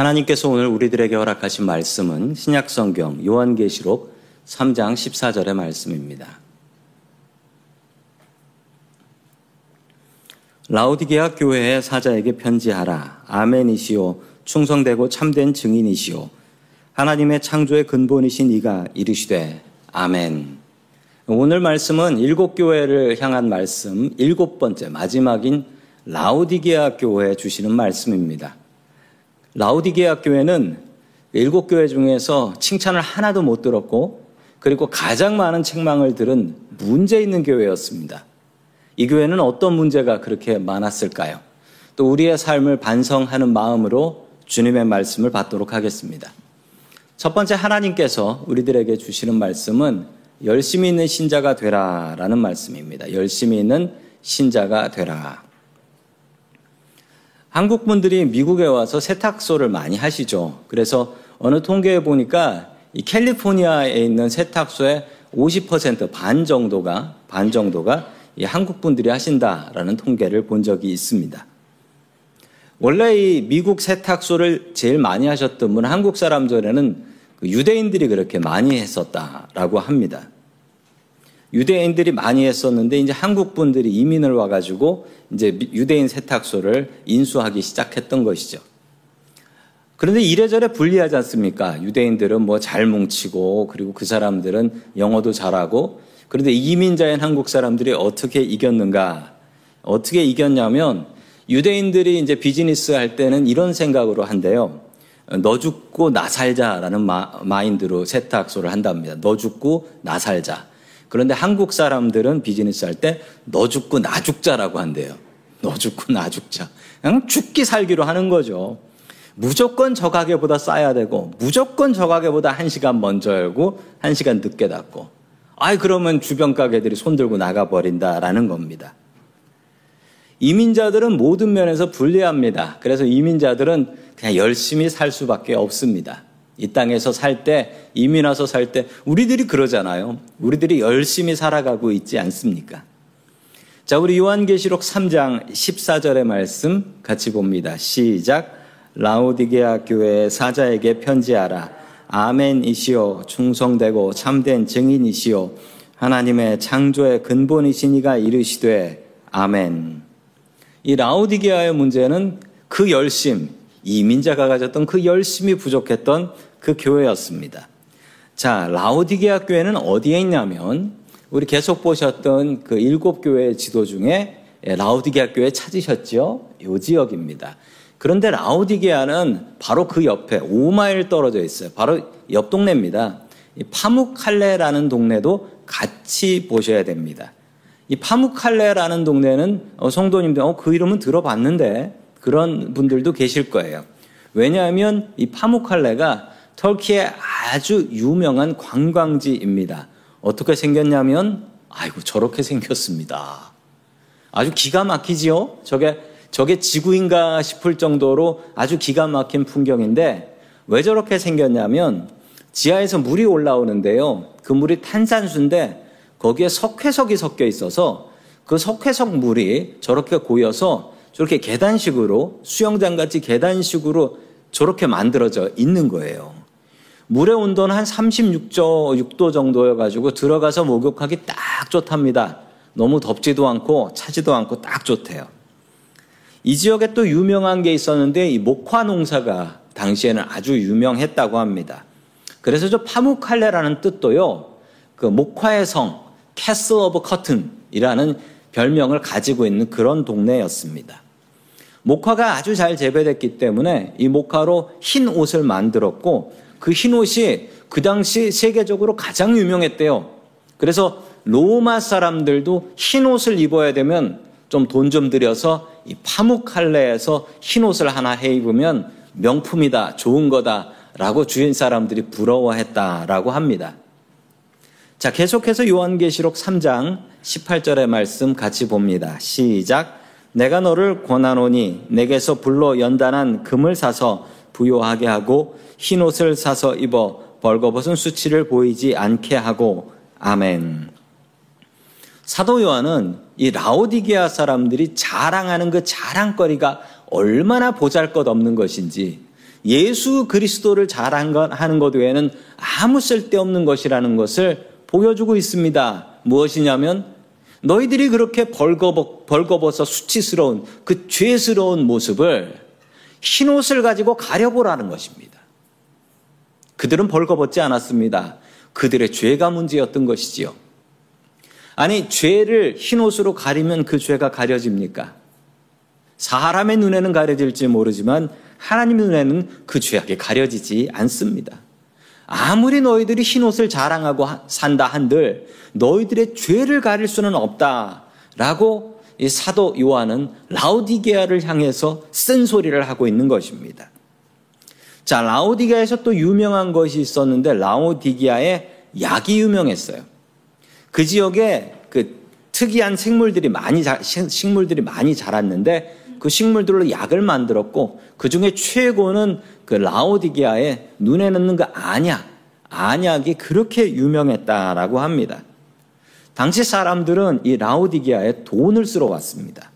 하나님께서 오늘 우리들에게 허락하신 말씀은 신약성경 요한계시록 3장 14절의 말씀입니다. 라우디게아 교회의 사자에게 편지하라. 아멘이시오. 충성되고 참된 증인이시오. 하나님의 창조의 근본이신 이가 이르시되 아멘. 오늘 말씀은 일곱 교회를 향한 말씀 일곱 번째 마지막인 라우디게아 교회에 주시는 말씀입니다. 라우디게아 교회는 일곱 교회 중에서 칭찬을 하나도 못 들었고 그리고 가장 많은 책망을 들은 문제 있는 교회였습니다. 이 교회는 어떤 문제가 그렇게 많았을까요? 또 우리의 삶을 반성하는 마음으로 주님의 말씀을 받도록 하겠습니다. 첫 번째 하나님께서 우리들에게 주시는 말씀은 열심히 있는 신자가 되라 라는 말씀입니다. 열심히 있는 신자가 되라. 한국 분들이 미국에 와서 세탁소를 많이 하시죠. 그래서 어느 통계에 보니까 이 캘리포니아에 있는 세탁소의 50%반 정도가 반 정도가 이 한국 분들이 하신다라는 통계를 본 적이 있습니다. 원래 이 미국 세탁소를 제일 많이 하셨던 분은 한국 사람 전에는 그 유대인들이 그렇게 많이 했었다라고 합니다. 유대인들이 많이 했었는데 이제 한국 분들이 이민을 와가지고 이제 유대인 세탁소를 인수하기 시작했던 것이죠. 그런데 이래저래 불리하지 않습니까? 유대인들은 뭐 잘 뭉치고 그리고 그 사람들은 영어도 잘하고 그런데 이민자인 한국 사람들이 어떻게 이겼는가? 어떻게 이겼냐면 유대인들이 이제 비즈니스 할 때는 이런 생각으로 한대요. 너 죽고 나 살자라는 마, 인드로 세탁소를 한답니다. 너 죽고 나 살자. 그런데 한국 사람들은 비즈니스 할 때 너 죽고 나 죽자라고 한대요. 너 죽고 나 죽자. 그냥 죽기 살기로 하는 거죠. 무조건 저 가게보다 싸야 되고 무조건 저 가게보다 한 시간 먼저 열고 한 시간 늦게 닫고 아이 그러면 주변 가게들이 손들고 나가 버린다라는 겁니다. 이민자들은 모든 면에서 불리합니다. 그래서 이민자들은 그냥 열심히 살 수밖에 없습니다. 이 땅에서 살 때, 이민 와서 살 때, 우리들이 그러잖아요. 우리들이 열심히 살아가고 있지 않습니까? 자, 우리 요한계시록 3장 14절의 말씀 같이 봅니다. 시작. 라우디게아 교회 사자에게 편지하라. 아멘이시오. 충성되고 참된 증인이시오. 하나님의 창조의 근본이시니가 이르시되 아멘. 이 라우디게아의 문제는 그 열심, 이민자가 가졌던 그 열심이 부족했던 그 교회였습니다. 자, 라우디게아 교회는 어디에 있냐면 우리 계속 보셨던 그 일곱 교회 지도 중에 라우디게아 교회 찾으셨죠? 이 지역입니다. 그런데 라우디게아는 바로 그 옆에 5마일 떨어져 있어요. 바로 옆 동네입니다. 파묵칼레라는 동네도 같이 보셔야 됩니다. 이 파묵칼레라는 동네는 어, 성도님들 어, 그 이름은 들어봤는데 그런 분들도 계실 거예요. 왜냐하면 이 파묵칼레가 터키의 아주 유명한 관광지입니다. 어떻게 생겼냐면 아이고 저렇게 생겼습니다. 아주 기가 막히지요. 저게 저게 지구인가 싶을 정도로 아주 기가 막힌 풍경인데 왜 저렇게 생겼냐면 지하에서 물이 올라오는데요. 그 물이 탄산수인데 거기에 석회석이 섞여 있어서 그 석회석 물이 저렇게 고여서 저렇게 계단식으로 수영장 같이 계단식으로 저렇게 만들어져 있는 거예요. 물의 온도는 한 36도 정도여 가지고 들어가서 목욕하기 딱 좋답니다. 너무 덥지도 않고 차지도 않고 딱 좋대요. 이 지역에 또 유명한 게 있었는데 이 목화 농사가 당시에는 아주 유명했다고 합니다. 그래서 저 파묵칼레라는 뜻도요. 그 목화의 성, castle of cotton이라는 별명을 가지고 있는 그런 동네였습니다. 목화가 아주 잘 재배됐기 때문에 이 목화로 흰 옷을 만들었고 그 흰 옷이 그 당시 세계적으로 가장 유명했대요. 그래서 로마 사람들도 흰 옷을 입어야 되면 좀 돈좀 좀 들여서 이 파묵 칼레에서 흰 옷을 하나 해 입으면 명품이다, 좋은 거다 라고 주인 사람들이 부러워했다라고 합니다. 자, 계속해서 요한계시록 3장 18절의 말씀 같이 봅니다. 시작. 내가 너를 권하노니 내게서 불로 연단한 금을 사서 부요하게 하고 흰 옷을 사서 입어 벌거벗은 수치를 보이지 않게 하고 아멘. 사도 요한은 이 라오디게아 사람들이 자랑하는 그 자랑거리가 얼마나 보잘 것 없는 것인지 예수 그리스도를 자랑하는 것 외에는 아무 쓸데없는 것이라는 것을 보여주고 있습니다. 무엇이냐면 너희들이 그렇게 벌거벗, 벌거벗어 수치스러운 그 죄스러운 모습을 흰옷을 가지고 가려보라는 것입니다. 그들은 벌거벗지 않았습니다. 그들의 죄가 문제였던 것이지요. 아니, 죄를 흰옷으로 가리면 그 죄가 가려집니까? 사람의 눈에는 가려질지 모르지만 하나님의 눈에는 그 죄악이 가려지지 않습니다. 아무리 너희들이 흰옷을 자랑하고 산다 한들 너희들의 죄를 가릴 수는 없다 라고 이 사도 요한은 라우디게아를 향해서 쓴 소리를 하고 있는 것입니다. 자, 라우디게아에서 또 유명한 것이 있었는데 라우디게아의 약이 유명했어요. 그 지역에 그 특이한 생물들이 많이 자, 식물들이 많이 자랐는데 그 식물들로 약을 만들었고 그 중에 최고는 그 라오디게아의 눈에 넣는 그 안약, 안약이 그렇게 유명했다라고 합니다. 당시 사람들은 이 라오디게아에 돈을 쓰러 왔습니다.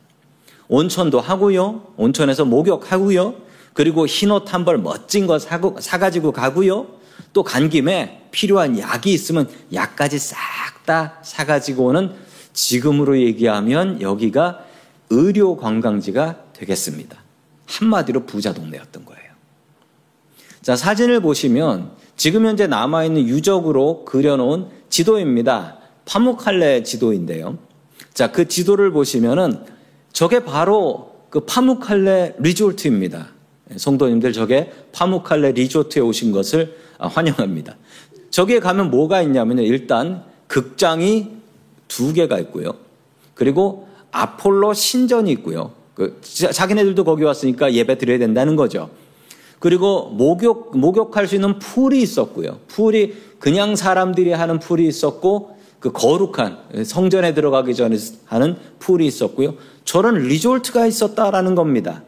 온천도 하고요. 온천에서 목욕하고요. 그리고 흰옷 한 벌 멋진 거 사고, 사가지고 가고요. 또 간 김에 필요한 약이 있으면 약까지 싹 다 사가지고 오는 지금으로 얘기하면 여기가 의료 관광지가 되겠습니다. 한마디로 부자 동네였던 거예요. 자, 사진을 보시면 지금 현재 남아있는 유적으로 그려놓은 지도입니다. 파묵칼레 지도인데요. 자, 그 지도를 보시면은 저게 바로 그 파묵칼레 리조트입니다. 성도님들 저게 파묵칼레 리조트에 오신 것을 환영합니다. 저기에 가면 뭐가 있냐면요. 일단 극장이 두 개가 있고요. 그리고 아폴로 신전이 있고요. 그 자기네들도 거기 왔으니까 예배 드려야 된다는 거죠. 그리고 목욕 목욕할 수 있는 풀이 있었고요. 풀이 그냥 사람들이 하는 풀이 있었고 그 거룩한 성전에 들어가기 전에 하는 풀이 있었고요. 저런 리조트가 있었다라는 겁니다.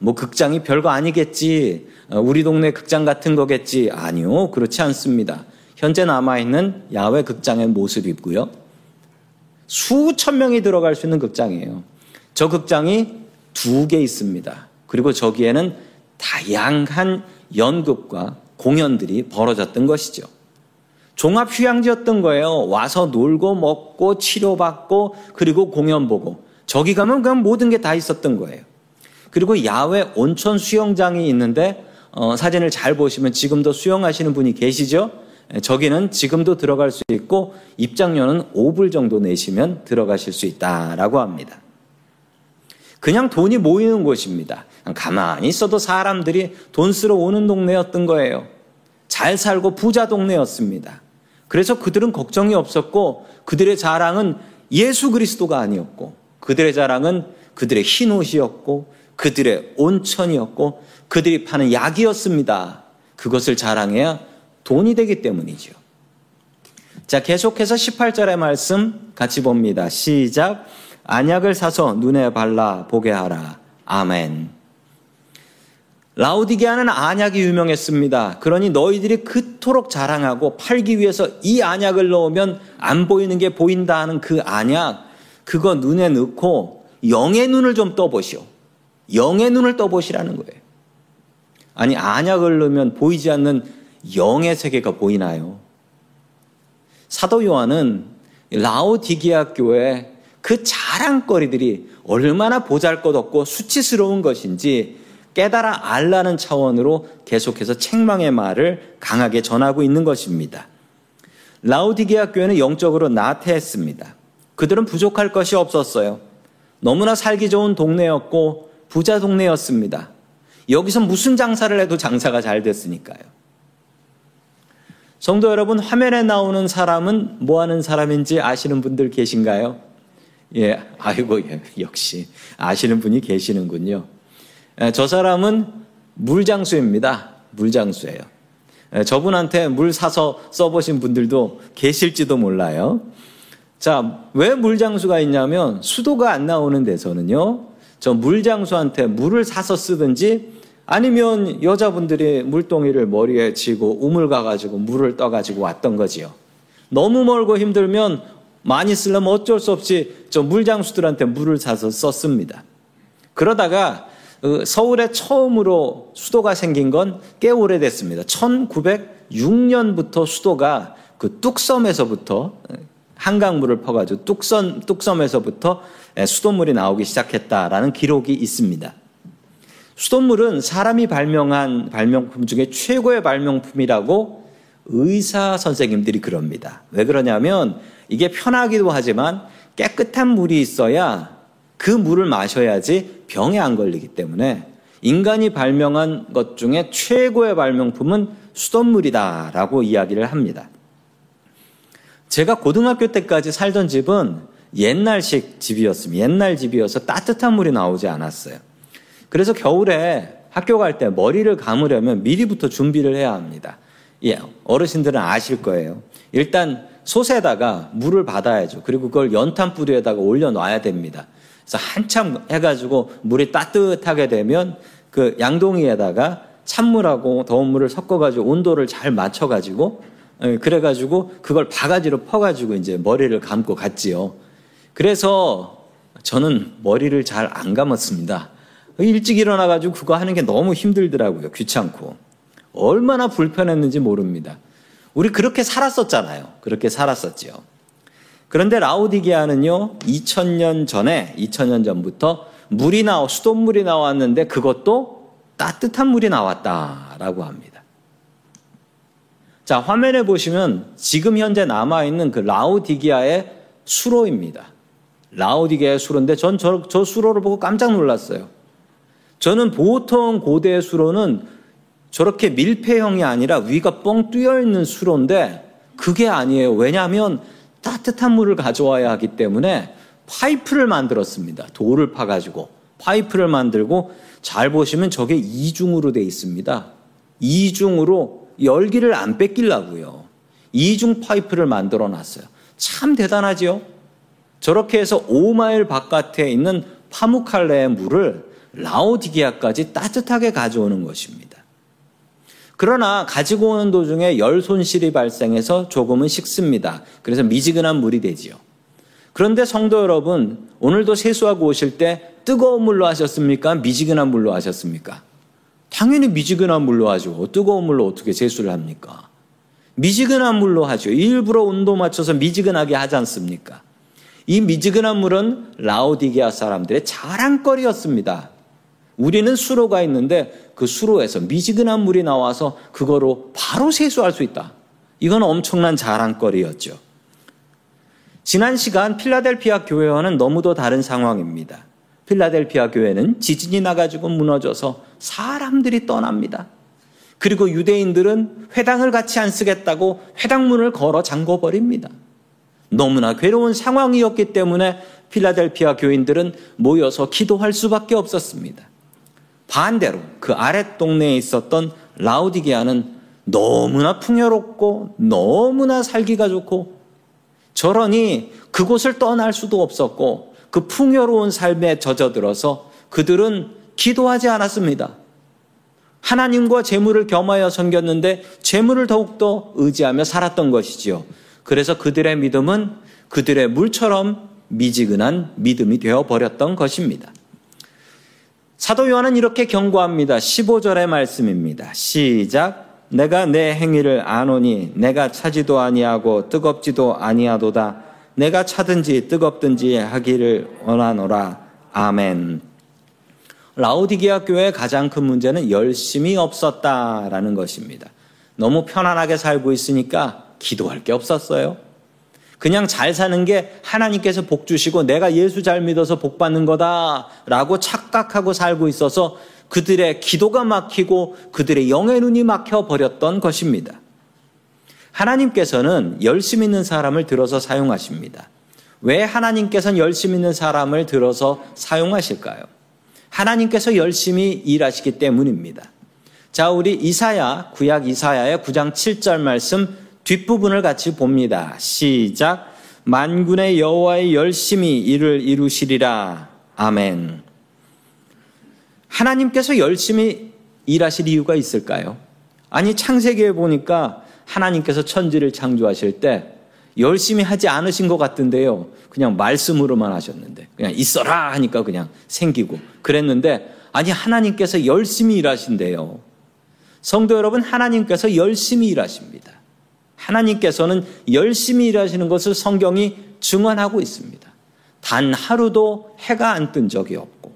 뭐 극장이 별거 아니겠지. 어, 우리 동네 극장 같은 거겠지. 아니요. 그렇지 않습니다. 현재 남아있는 야외 극장의 모습이고요. 수천 명이 들어갈 수 있는 극장이에요. 저 극장이 두 개 있습니다. 그리고 저기에는 다양한 연극과 공연들이 벌어졌던 것이죠. 종합 휴양지였던 거예요. 와서 놀고 먹고 치료받고 그리고 공연 보고 저기 가면 그냥 모든 게 다 있었던 거예요. 그리고 야외 온천 수영장이 있는데 어, 사진을 잘 보시면 지금도 수영하시는 분이 계시죠? 저기는 지금도 들어갈 수 있고 입장료는 5불 정도 내시면 들어가실 수 있다라고 합니다. 그냥 돈이 모이는 곳입니다. 가만히 있어도 사람들이 돈 쓰러 오는 동네였던 거예요. 잘 살고 부자 동네였습니다. 그래서 그들은 걱정이 없었고 그들의 자랑은 예수 그리스도가 아니었고 그들의 자랑은 그들의 흰 옷이었고 그들의 온천이었고 그들이 파는 약이었습니다. 그것을 자랑해야 돈이 되기 때문이죠. 자, 계속해서 18절의 말씀 같이 봅니다. 시작. 안약을 사서 눈에 발라 보게 하라. 아멘. 라우디게아는 안약이 유명했습니다. 그러니 너희들이 그토록 자랑하고 팔기 위해서 이 안약을 넣으면 안 보이는 게 보인다 하는 그 안약, 그거 눈에 넣고 영의 눈을 좀 떠보시오. 영의 눈을 떠보시라는 거예요. 아니, 안약을 넣으면 보이지 않는 영의 세계가 보이나요? 사도 요한은 라오디게아 교회 그 자랑거리들이 얼마나 보잘 것 없고 수치스러운 것인지 깨달아 알라는 차원으로 계속해서 책망의 말을 강하게 전하고 있는 것입니다. 라우디게아 교회는 영적으로 나태했습니다. 그들은 부족할 것이 없었어요. 너무나 살기 좋은 동네였고 부자 동네였습니다. 여기서 무슨 장사를 해도 장사가 잘 됐으니까요. 성도 여러분, 화면에 나오는 사람은 뭐 하는 사람인지 아시는 분들 계신가요? 예, 아이고, 예, 역시 아시는 분이 계시는군요. 예, 저 사람은 물장수입니다. 물장수예요. 예, 저분한테 물 사서 써보신 분들도 계실지도 몰라요. 자, 왜 물장수가 있냐면 수도가 안 나오는 데서는요, 저 물장수한테 물을 사서 쓰든지 아니면 여자분들이 물동이를 머리에 쥐고 우물 가가지고 물을 떠가지고 왔던 거지요. 너무 멀고 힘들면 많이 쓰려면 어쩔 수 없이 저 물장수들한테 물을 사서 썼습니다. 그러다가 그 서울에 처음으로 수도가 생긴 건 꽤 오래됐습니다. 1906년부터 수도가 그 뚝섬에서부터 한강물을 퍼가지고 뚝섬, 뚝섬에서부터 수돗물이 나오기 시작했다라는 기록이 있습니다. 수돗물은 사람이 발명한 발명품 중에 최고의 발명품이라고 의사 선생님들이 그럽니다. 왜 그러냐면 이게 편하기도 하지만 깨끗한 물이 있어야 그 물을 마셔야지 병에 안 걸리기 때문에 인간이 발명한 것 중에 최고의 발명품은 수돗물이다라고 이야기를 합니다. 제가 고등학교 때까지 살던 집은 옛날식 집이었습니다. 옛날 집이어서 따뜻한 물이 나오지 않았어요. 그래서 겨울에 학교 갈 때 머리를 감으려면 미리부터 준비를 해야 합니다. 예, 어르신들은 아실 거예요. 일단 솥에다가 물을 받아야죠. 그리고 그걸 연탄 뿌리에다가 올려놔야 됩니다. 그래서 한참 해가지고 물이 따뜻하게 되면 그 양동이에다가 찬물하고 더운 물을 섞어가지고 온도를 잘 맞춰가지고 예, 그래가지고 그걸 바가지로 퍼가지고 이제 머리를 감고 갔지요. 그래서 저는 머리를 잘 안 감았습니다. 일찍 일어나가지고 그거 하는 게 너무 힘들더라고요. 귀찮고. 얼마나 불편했는지 모릅니다. 우리 그렇게 살았었잖아요. 그렇게 살았었지요. 그런데 라우디게아는요, 2000년 전에, 2000년 전부터 물이 나와, 수돗물이 나왔는데 그것도 따뜻한 물이 나왔다라고 합니다. 자, 화면에 보시면 지금 현재 남아있는 그 라우디게아의 수로입니다. 라우디게아의 수로인데 전 저, 저 수로를 보고 깜짝 놀랐어요. 저는 보통 고대 수로는 저렇게 밀폐형이 아니라 위가 뻥 뚫려 있는 수로인데 그게 아니에요. 왜냐하면 따뜻한 물을 가져와야 하기 때문에 파이프를 만들었습니다. 돌을 파가지고 파이프를 만들고 잘 보시면 저게 이중으로 돼 있습니다. 이중으로 열기를 안 뺏기려고요. 이중 파이프를 만들어 놨어요. 참 대단하지요? 저렇게 해서 5마일 바깥에 있는 파무칼레의 물을 라오디게아까지 따뜻하게 가져오는 것입니다. 그러나 가지고 오는 도중에 열 손실이 발생해서 조금은 식습니다. 그래서 미지근한 물이 되지요. 그런데 성도 여러분, 오늘도 세수하고 오실 때 뜨거운 물로 하셨습니까? 미지근한 물로 하셨습니까? 당연히 미지근한 물로 하죠. 뜨거운 물로 어떻게 세수를 합니까? 미지근한 물로 하죠. 일부러 온도 맞춰서 미지근하게 하지 않습니까? 이 미지근한 물은 라오디게아 사람들의 자랑거리였습니다. 우리는 수로가 있는데 그 수로에서 미지근한 물이 나와서 그거로 바로 세수할 수 있다. 이건 엄청난 자랑거리였죠. 지난 시간 필라델피아 교회와는 너무도 다른 상황입니다. 필라델피아 교회는 지진이 나가지고 무너져서 사람들이 떠납니다. 그리고 유대인들은 회당을 같이 안 쓰겠다고 회당문을 걸어 잠궈 버립니다. 너무나 괴로운 상황이었기 때문에 필라델피아 교인들은 모여서 기도할 수밖에 없었습니다. 반대로 그 아랫 동네에 있었던 라우디게아는 너무나 풍요롭고 너무나 살기가 좋고 저러니 그곳을 떠날 수도 없었고 그 풍요로운 삶에 젖어들어서 그들은 기도하지 않았습니다. 하나님과 재물을 겸하여 섬겼는데 재물을 더욱더 의지하며 살았던 것이지요. 그래서 그들의 믿음은 그들의 물처럼 미지근한 믿음이 되어 버렸던 것입니다. 사도 요한은 이렇게 경고합니다. 15절의 말씀입니다. 시작. 내가 내 행위를 아노니 내가 차지도 아니하고 뜨겁지도 아니하도다. 내가 차든지 뜨겁든지 하기를 원하노라. 아멘. 라우디게아 교회의 가장 큰 문제는 열심이 없었다라는 것입니다. 너무 편안하게 살고 있으니까 기도할 게 없었어요. 그냥 잘 사는 게 하나님께서 복 주시고 내가 예수 잘 믿어서 복 받는 거다라고 착각하고 살고 있어서 그들의 기도가 막히고 그들의 영의 눈이 막혀 버렸던 것입니다. 하나님께서는 열심 있는 사람을 들어서 사용하십니다. 왜 하나님께서는 열심 있는 사람을 들어서 사용하실까요? 하나님께서 열심히 일하시기 때문입니다. 자, 우리 이사야, 구약 이사야의 9장 7절 말씀 뒷부분을 같이 봅니다. 시작. 만군의 여호와의 열심히 일을 이루시리라. 아멘. 하나님께서 열심히 일하실 이유가 있을까요? 아니 창세기에 보니까 하나님께서 천지를 창조하실 때 열심히 하지 않으신 것 같은데요. 그냥 말씀으로만 하셨는데 그냥 있어라 하니까 그냥 생기고 그랬는데 아니, 하나님께서 열심히 일하신대요. 성도 여러분, 하나님께서 열심히 일하십니다. 하나님께서는 열심히 일하시는 것을 성경이 증언하고 있습니다. 단 하루도 해가 안 뜬 적이 없고,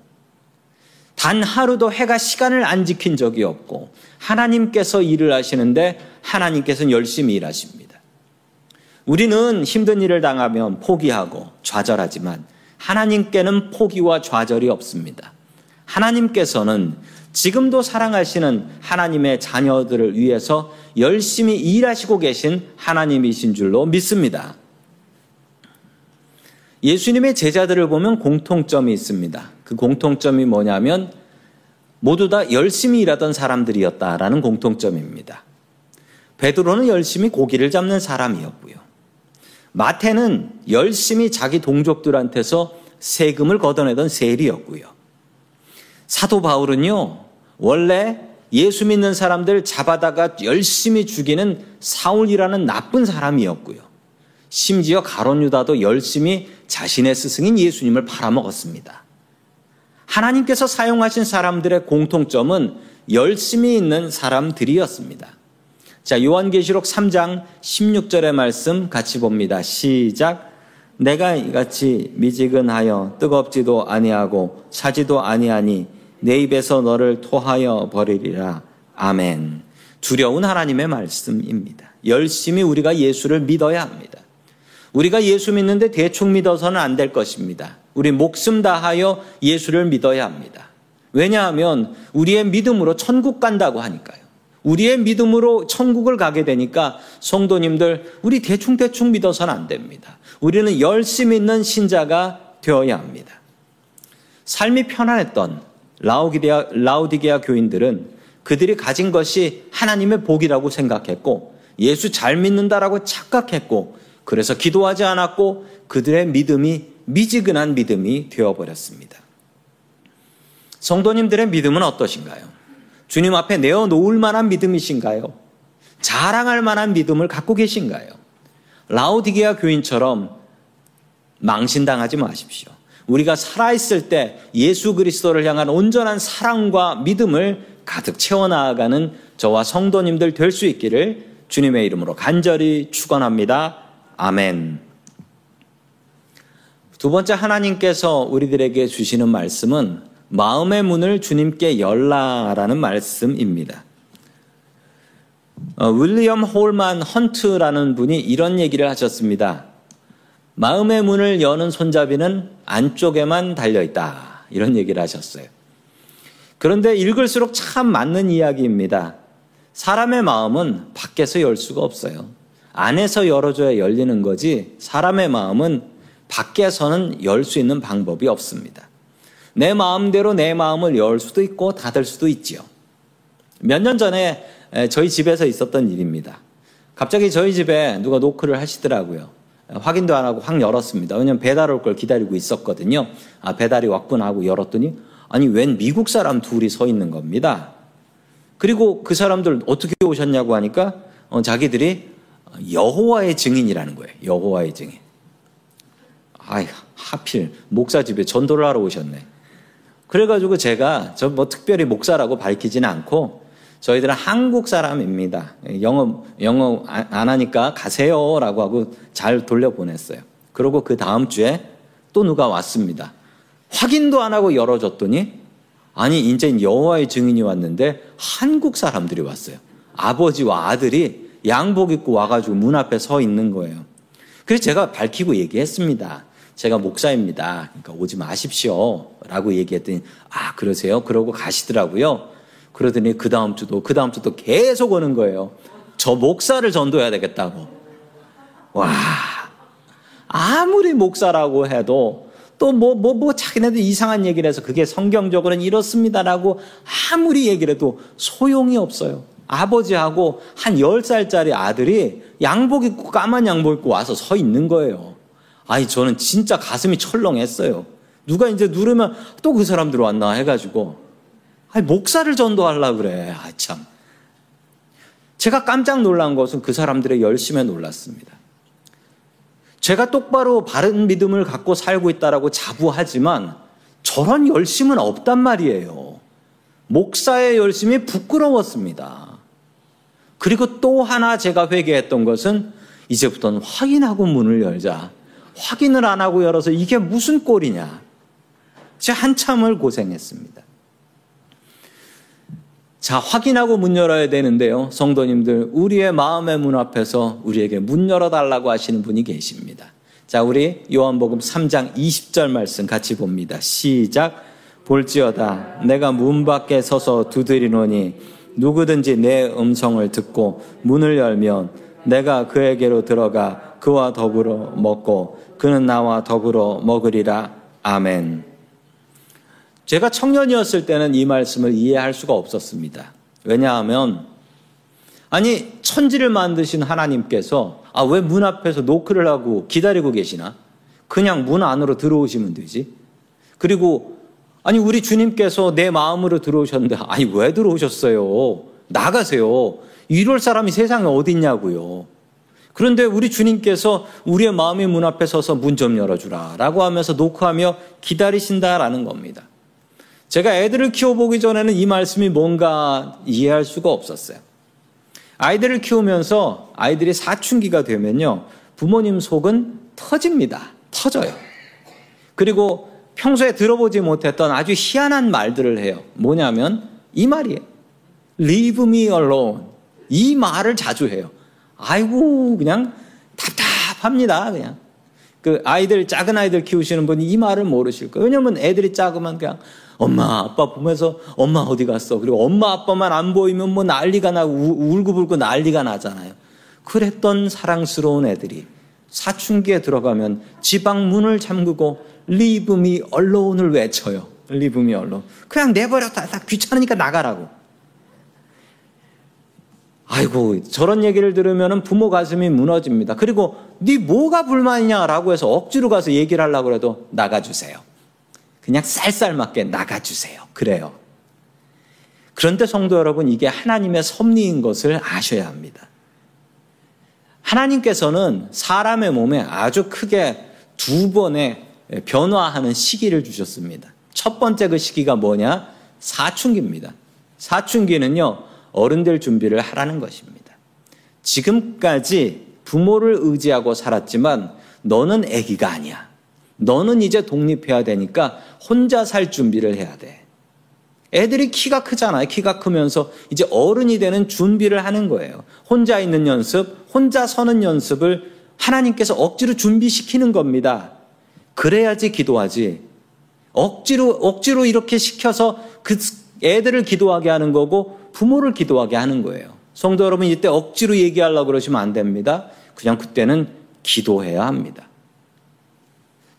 단 하루도 해가 시간을 안 지킨 적이 없고, 하나님께서 일을 하시는데 하나님께서는 열심히 일하십니다. 우리는 힘든 일을 당하면 포기하고 좌절하지만 하나님께는 포기와 좌절이 없습니다. 하나님께서는 지금도 사랑하시는 하나님의 자녀들을 위해서 열심히 일하시고 계신 하나님이신 줄로 믿습니다. 예수님의 제자들을 보면 공통점이 있습니다. 그 공통점이 뭐냐면 모두 다 열심히 일하던 사람들이었다라는 공통점입니다. 베드로는 열심히 고기를 잡는 사람이었고요. 마태는 열심히 자기 동족들한테서 세금을 걷어내던 세리였고요. 사도 바울은요, 원래 예수 믿는 사람들 잡아다가 열심히 죽이는 사울이라는 나쁜 사람이었고요. 심지어 가론 유다도 열심히 자신의 스승인 예수님을 팔아먹었습니다. 하나님께서 사용하신 사람들의 공통점은 열심히 있는 사람들이었습니다. 자, 요한계시록 3장 16절의 말씀 같이 봅니다. 시작. 내가 이같이 미지근하여 뜨겁지도 아니하고 차지도 아니하니 내 입에서 너를 토하여 버리리라. 아멘. 두려운 하나님의 말씀입니다. 열심히 우리가 예수를 믿어야 합니다. 우리가 예수 믿는데 대충 믿어서는 안 될 것입니다. 우리 목숨 다하여 예수를 믿어야 합니다. 왜냐하면 우리의 믿음으로 천국 간다고 하니까요. 우리의 믿음으로 천국을 가게 되니까 성도님들 우리 대충대충 믿어서는 안 됩니다. 우리는 열심히 있는 신자가 되어야 합니다. 삶이 편안했던 라우디게아, 라우디게아 교인들은 그들이 가진 것이 하나님의 복이라고 생각했고 예수 잘 믿는다라고 착각했고 그래서 기도하지 않았고 그들의 믿음이 미지근한 믿음이 되어버렸습니다. 성도님들의 믿음은 어떠신가요? 주님 앞에 내어놓을 만한 믿음이신가요? 자랑할 만한 믿음을 갖고 계신가요? 라우디게아 교인처럼 망신당하지 마십시오. 우리가 살아있을 때 예수 그리스도를 향한 온전한 사랑과 믿음을 가득 채워나가는 저와 성도님들 될 수 있기를 주님의 이름으로 간절히 축원합니다. 아멘. 두 번째 하나님께서 우리들에게 주시는 말씀은 마음의 문을 주님께 열라라는 말씀입니다. 어, 윌리엄 홀만 헌트라는 분이 이런 얘기를 하셨습니다. 마음의 문을 여는 손잡이는 안쪽에만 달려 있다. 이런 얘기를 하셨어요. 그런데 읽을수록 참 맞는 이야기입니다. 사람의 마음은 밖에서 열 수가 없어요. 안에서 열어줘야 열리는 거지 사람의 마음은 밖에서는 열 수 있는 방법이 없습니다. 내 마음대로 내 마음을 열 수도 있고 닫을 수도 있지요. 몇 년 전에 저희 집에서 있었던 일입니다. 갑자기 저희 집에 누가 노크를 하시더라고요. 확인도 안 하고 확 열었습니다. 왜냐면 배달 올 걸 기다리고 있었거든요. 아, 배달이 왔구나 하고 열었더니 아니, 웬 미국 사람 둘이 서 있는 겁니다. 그리고 그 사람들 어떻게 오셨냐고 하니까 어, 자기들이 여호와의 증인이라는 거예요. 여호와의 증인. 아이, 하필 목사 집에 전도를 하러 오셨네. 그래가지고 제가 저 뭐 특별히 목사라고 밝히지는 않고 저희들은 한국 사람입니다. 영어, 영어 안 하니까 가세요. 라고 하고 잘 돌려보냈어요. 그리고 그 다음 주에 또 누가 왔습니다. 확인도 안 하고 열어줬더니 아니, 이제 여호와의 증인이 왔는데 한국 사람들이 왔어요. 아버지와 아들이 양복 입고 와가지고 문 앞에 서 있는 거예요. 그래서 제가 밝히고 얘기했습니다. 제가 목사입니다. 그러니까 오지 마십시오. 라고 얘기했더니, 아, 그러세요? 그러고 가시더라고요. 그러더니 그 다음 주도 그 다음 주도 계속 오는 거예요. 저 목사를 전도해야 되겠다고. 와 아무리 목사라고 해도 또뭐 뭐뭐 뭐 자기네들 이상한 얘기를 해서 그게 성경적으로는 이렇습니다라고 아무리 얘기를 해도 소용이 없어요. 아버지하고 한 10살짜리 아들이 양복 입고 까만 양복 입고 와서 서 있는 거예요. 아니 저는 진짜 가슴이 철렁했어요. 누가 이제 누르면 또 그 사람들 왔나 해가지고 아니, 목사를 전도하려 그래. 아, 참. 제가 깜짝 놀란 것은 그 사람들의 열심에 놀랐습니다. 제가 똑바로 바른 믿음을 갖고 살고 있다라고 자부하지만 저런 열심은 없단 말이에요. 목사의 열심이 부끄러웠습니다. 그리고 또 하나 제가 회개했던 것은 이제부터는 확인하고 문을 열자. 확인을 안 하고 열어서 이게 무슨 꼴이냐. 제가 한참을 고생했습니다. 자, 확인하고 문 열어야 되는데요. 성도님들, 우리의 마음의 문 앞에서 우리에게 문 열어달라고 하시는 분이 계십니다. 자, 우리 요한복음 3장 20절 말씀 같이 봅니다. 시작. 볼지어다. 내가 문 밖에 서서 두드리노니 누구든지 내 음성을 듣고 문을 열면 내가 그에게로 들어가 그와 더불어 먹고 그는 나와 더불어 먹으리라. 아멘. 제가 청년이었을 때는 이 말씀을 이해할 수가 없었습니다. 왜냐하면 아니 천지를 만드신 하나님께서 아 왜 문 앞에서 노크를 하고 기다리고 계시나? 그냥 문 안으로 들어오시면 되지. 그리고 아니 우리 주님께서 내 마음으로 들어오셨는데 아니 왜 들어오셨어요? 나가세요. 이럴 사람이 세상에 어디 있냐고요. 그런데 우리 주님께서 우리의 마음의 문 앞에 서서 문 좀 열어주라 라고 하면서 노크하며 기다리신다라는 겁니다. 제가 애들을 키워보기 전에는 이 말씀이 뭔가 이해할 수가 없었어요. 아이들을 키우면서 아이들이 사춘기가 되면요. 부모님 속은 터집니다. 터져요. 그리고 평소에 들어보지 못했던 아주 희한한 말들을 해요. 뭐냐면 이 말이에요. Leave me alone. 이 말을 자주 해요. 아이고, 그냥 답답합니다. 그냥. 그 아이들, 작은 아이들 키우시는 분이 이 말을 모르실 거예요. 왜냐면 애들이 작으면 그냥 엄마, 아빠 보면서 엄마 어디 갔어? 그리고 엄마, 아빠만 안 보이면 뭐 난리가 나고 울고불고 난리가 나잖아요. 그랬던 사랑스러운 애들이 사춘기에 들어가면 지방 문을 잠그고 me alone을 외쳐요. Me alone. 그냥 내버렸다. 다 귀찮으니까 나가라고. 아이고 저런 얘기를 들으면 부모 가슴이 무너집니다. 그리고 네 뭐가 불만이냐라고 해서 억지로 가서 얘기를 하려고 해도 나가주세요. 그냥 쌀쌀맞게 나가주세요. 그래요. 그런데 성도 여러분, 이게 하나님의 섭리인 것을 아셔야 합니다. 하나님께서는 사람의 몸에 아주 크게 두 번의 변화하는 시기를 주셨습니다. 첫 번째 그 시기가 뭐냐? 사춘기입니다. 사춘기는요, 어른 될 준비를 하라는 것입니다. 지금까지 부모를 의지하고 살았지만 너는 아기가 아니야. 너는 이제 독립해야 되니까 혼자 살 준비를 해야 돼. 애들이 키가 크잖아요. 키가 크면서 이제 어른이 되는 준비를 하는 거예요. 혼자 있는 연습, 혼자 서는 연습을 하나님께서 억지로 준비시키는 겁니다. 그래야지 기도하지. 억지로, 억지로 이렇게 시켜서 그 애들을 기도하게 하는 거고 부모를 기도하게 하는 거예요. 성도 여러분, 이때 억지로 얘기하려고 그러시면 안 됩니다. 그냥 그때는 기도해야 합니다.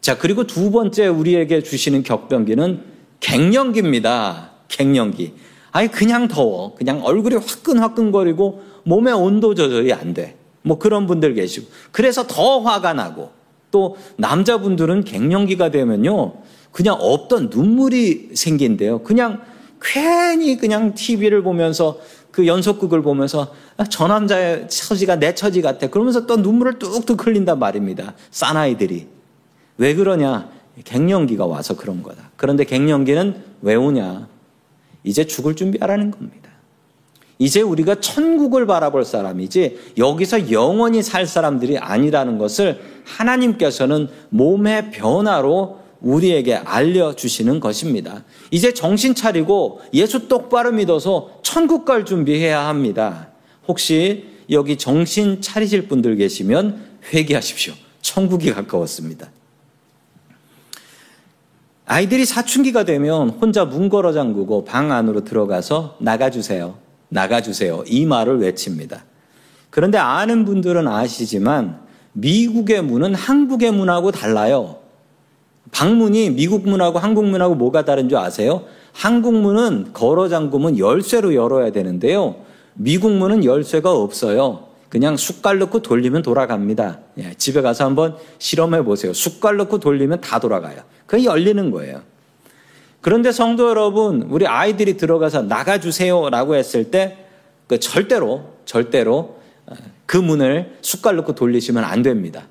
자, 그리고 두 번째 우리에게 주시는 격변기는 갱년기입니다. 갱년기. 아니, 그냥 더워. 그냥 얼굴이 화끈화끈거리고 몸의 온도 조절이 안 돼. 뭐 그런 분들 계시고. 그래서 더 화가 나고. 또 남자분들은 갱년기가 되면요. 그냥 없던 눈물이 생긴대요. 그냥 괜히 그냥 TV를 보면서 그 연속극을 보면서 아, 저 남자의 처지가 내 처지 같아. 그러면서 또 눈물을 뚝뚝 흘린단 말입니다. 싼아이들이. 왜 그러냐? 갱년기가 와서 그런 거다. 그런데 갱년기는 왜 오냐? 이제 죽을 준비하라는 겁니다. 이제 우리가 천국을 바라볼 사람이지 여기서 영원히 살 사람들이 아니라는 것을 하나님께서는 몸의 변화로 우리에게 알려주시는 것입니다. 이제 정신 차리고 예수 똑바로 믿어서 천국 갈 준비해야 합니다. 혹시 여기 정신 차리실 분들 계시면 회개하십시오. 천국이 가까웠습니다. 아이들이 사춘기가 되면 혼자 문 걸어 잠그고 방 안으로 들어가서 나가주세요. 나가주세요. 이 말을 외칩니다. 그런데 아는 분들은 아시지만 미국의 문은 한국의 문하고 달라요. 방문이 미국 문하고 한국 문하고 뭐가 다른 줄 아세요? 한국 문은 걸어 잠그면 열쇠로 열어야 되는데요. 미국 문은 열쇠가 없어요. 그냥 숟갈 넣고 돌리면 돌아갑니다. 예, 집에 가서 한번 실험해 보세요. 숟갈 넣고 돌리면 다 돌아가요. 그게 열리는 거예요. 그런데 성도 여러분, 우리 아이들이 들어가서 나가주세요라고 했을 때, 그 절대로, 절대로 어, 그 문을 숟갈 넣고 돌리시면 안 됩니다.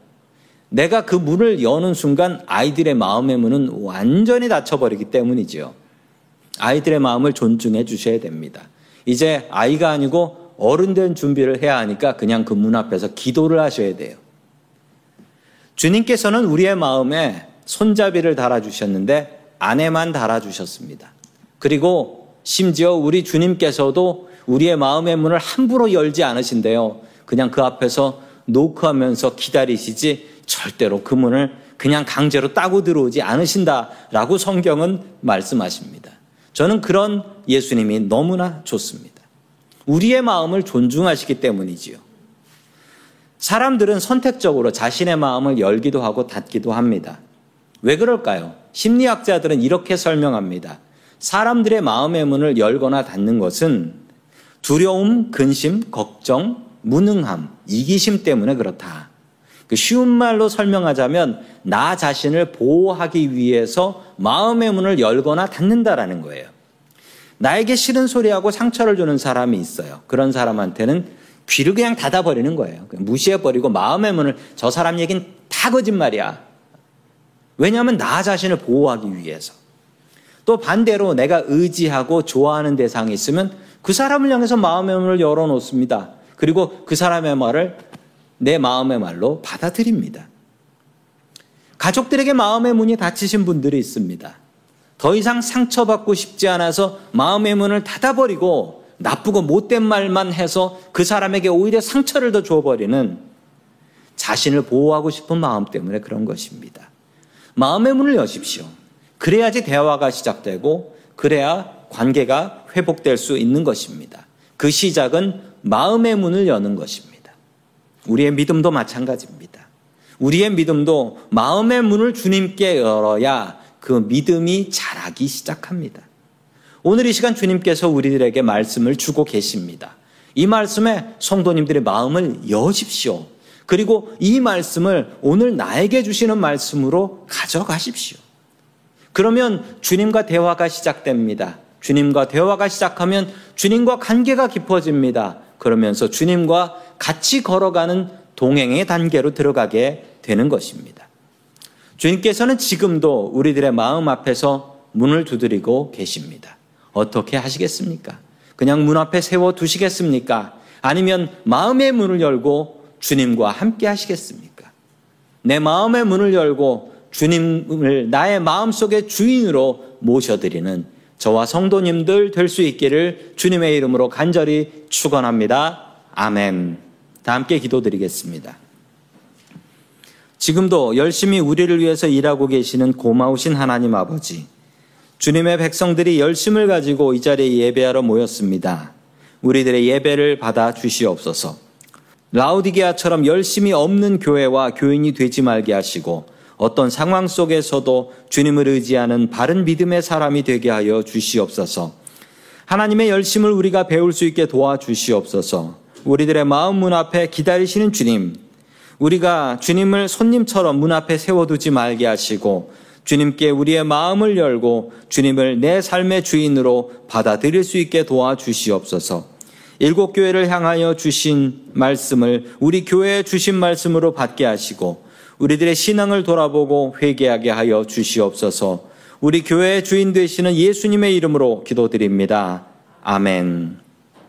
내가 그 문을 여는 순간 아이들의 마음의 문은 완전히 닫혀버리기 때문이지요. 아이들의 마음을 존중해 주셔야 됩니다. 이제 아이가 아니고 어른 된 준비를 해야 하니까 그냥 그 문 앞에서 기도를 하셔야 돼요. 주님께서는 우리의 마음에 손잡이를 달아주셨는데 안에만 달아주셨습니다. 그리고 심지어 우리 주님께서도 우리의 마음의 문을 함부로 열지 않으신데요. 그냥 그 앞에서 노크하면서 기다리시지 절대로 그 문을 그냥 강제로 따고 들어오지 않으신다라고 성경은 말씀하십니다. 저는 그런 예수님이 너무나 좋습니다. 우리의 마음을 존중하시기 때문이지요. 사람들은 선택적으로 자신의 마음을 열기도 하고 닫기도 합니다. 왜 그럴까요? 심리학자들은 이렇게 설명합니다. 사람들의 마음의 문을 열거나 닫는 것은 두려움, 근심, 걱정, 무능함, 이기심 때문에 그렇다. 그 쉬운 말로 설명하자면 나 자신을 보호하기 위해서 마음의 문을 열거나 닫는다라는 거예요. 나에게 싫은 소리하고 상처를 주는 사람이 있어요. 그런 사람한테는 귀를 그냥 닫아버리는 거예요. 무시해버리고 마음의 문을 저 사람 얘기는 다 거짓말이야. 왜냐하면 나 자신을 보호하기 위해서. 또 반대로 내가 의지하고 좋아하는 대상이 있으면 그 사람을 향해서 마음의 문을 열어놓습니다. 그리고 그 사람의 말을 내 마음의 말로 받아들입니다. 가족들에게 마음의 문이 닫히신 분들이 있습니다. 더 이상 상처받고 싶지 않아서 마음의 문을 닫아버리고 나쁘고 못된 말만 해서 그 사람에게 오히려 상처를 더 줘버리는 자신을 보호하고 싶은 마음 때문에 그런 것입니다. 마음의 문을 여십시오. 그래야지 대화가 시작되고 그래야 관계가 회복될 수 있는 것입니다. 그 시작은 마음의 문을 여는 것입니다. 우리의 믿음도 마찬가지입니다. 우리의 믿음도 마음의 문을 주님께 열어야 그 믿음이 자라기 시작합니다. 오늘 이 시간 주님께서 우리들에게 말씀을 주고 계십니다. 이 말씀에 성도님들의 마음을 여십시오. 그리고 이 말씀을 오늘 나에게 주시는 말씀으로 가져가십시오. 그러면 주님과 대화가 시작됩니다. 주님과 대화가 시작하면 주님과 관계가 깊어집니다. 그러면서 주님과 같이 걸어가는 동행의 단계로 들어가게 되는 것입니다. 주님께서는 지금도 우리들의 마음 앞에서 문을 두드리고 계십니다. 어떻게 하시겠습니까? 그냥 문 앞에 세워 두시겠습니까? 아니면 마음의 문을 열고 주님과 함께 하시겠습니까? 내 마음의 문을 열고 주님을 나의 마음속의 주인으로 모셔드리는 저와 성도님들 될 수 있기를 주님의 이름으로 간절히 축원합니다. 아멘. 다 함께 기도드리겠습니다. 지금도 열심히 우리를 위해서 일하고 계시는 고마우신 하나님 아버지, 주님의 백성들이 열심을 가지고 이 자리에 예배하러 모였습니다. 우리들의 예배를 받아 주시옵소서. 라우디게아처럼 열심히 없는 교회와 교인이 되지 말게 하시고 어떤 상황 속에서도 주님을 의지하는 바른 믿음의 사람이 되게 하여 주시옵소서. 하나님의 열심을 우리가 배울 수 있게 도와주시옵소서. 우리들의 마음 문 앞에 기다리시는 주님, 우리가 주님을 손님처럼 문 앞에 세워두지 말게 하시고 주님께 우리의 마음을 열고 주님을 내 삶의 주인으로 받아들일 수 있게 도와주시옵소서. 일곱 교회를 향하여 주신 말씀을 우리 교회에 주신 말씀으로 받게 하시고 우리들의 신앙을 돌아보고 회개하게 하여 주시옵소서. 우리 교회의 주인 되시는 예수님의 이름으로 기도드립니다. 아멘.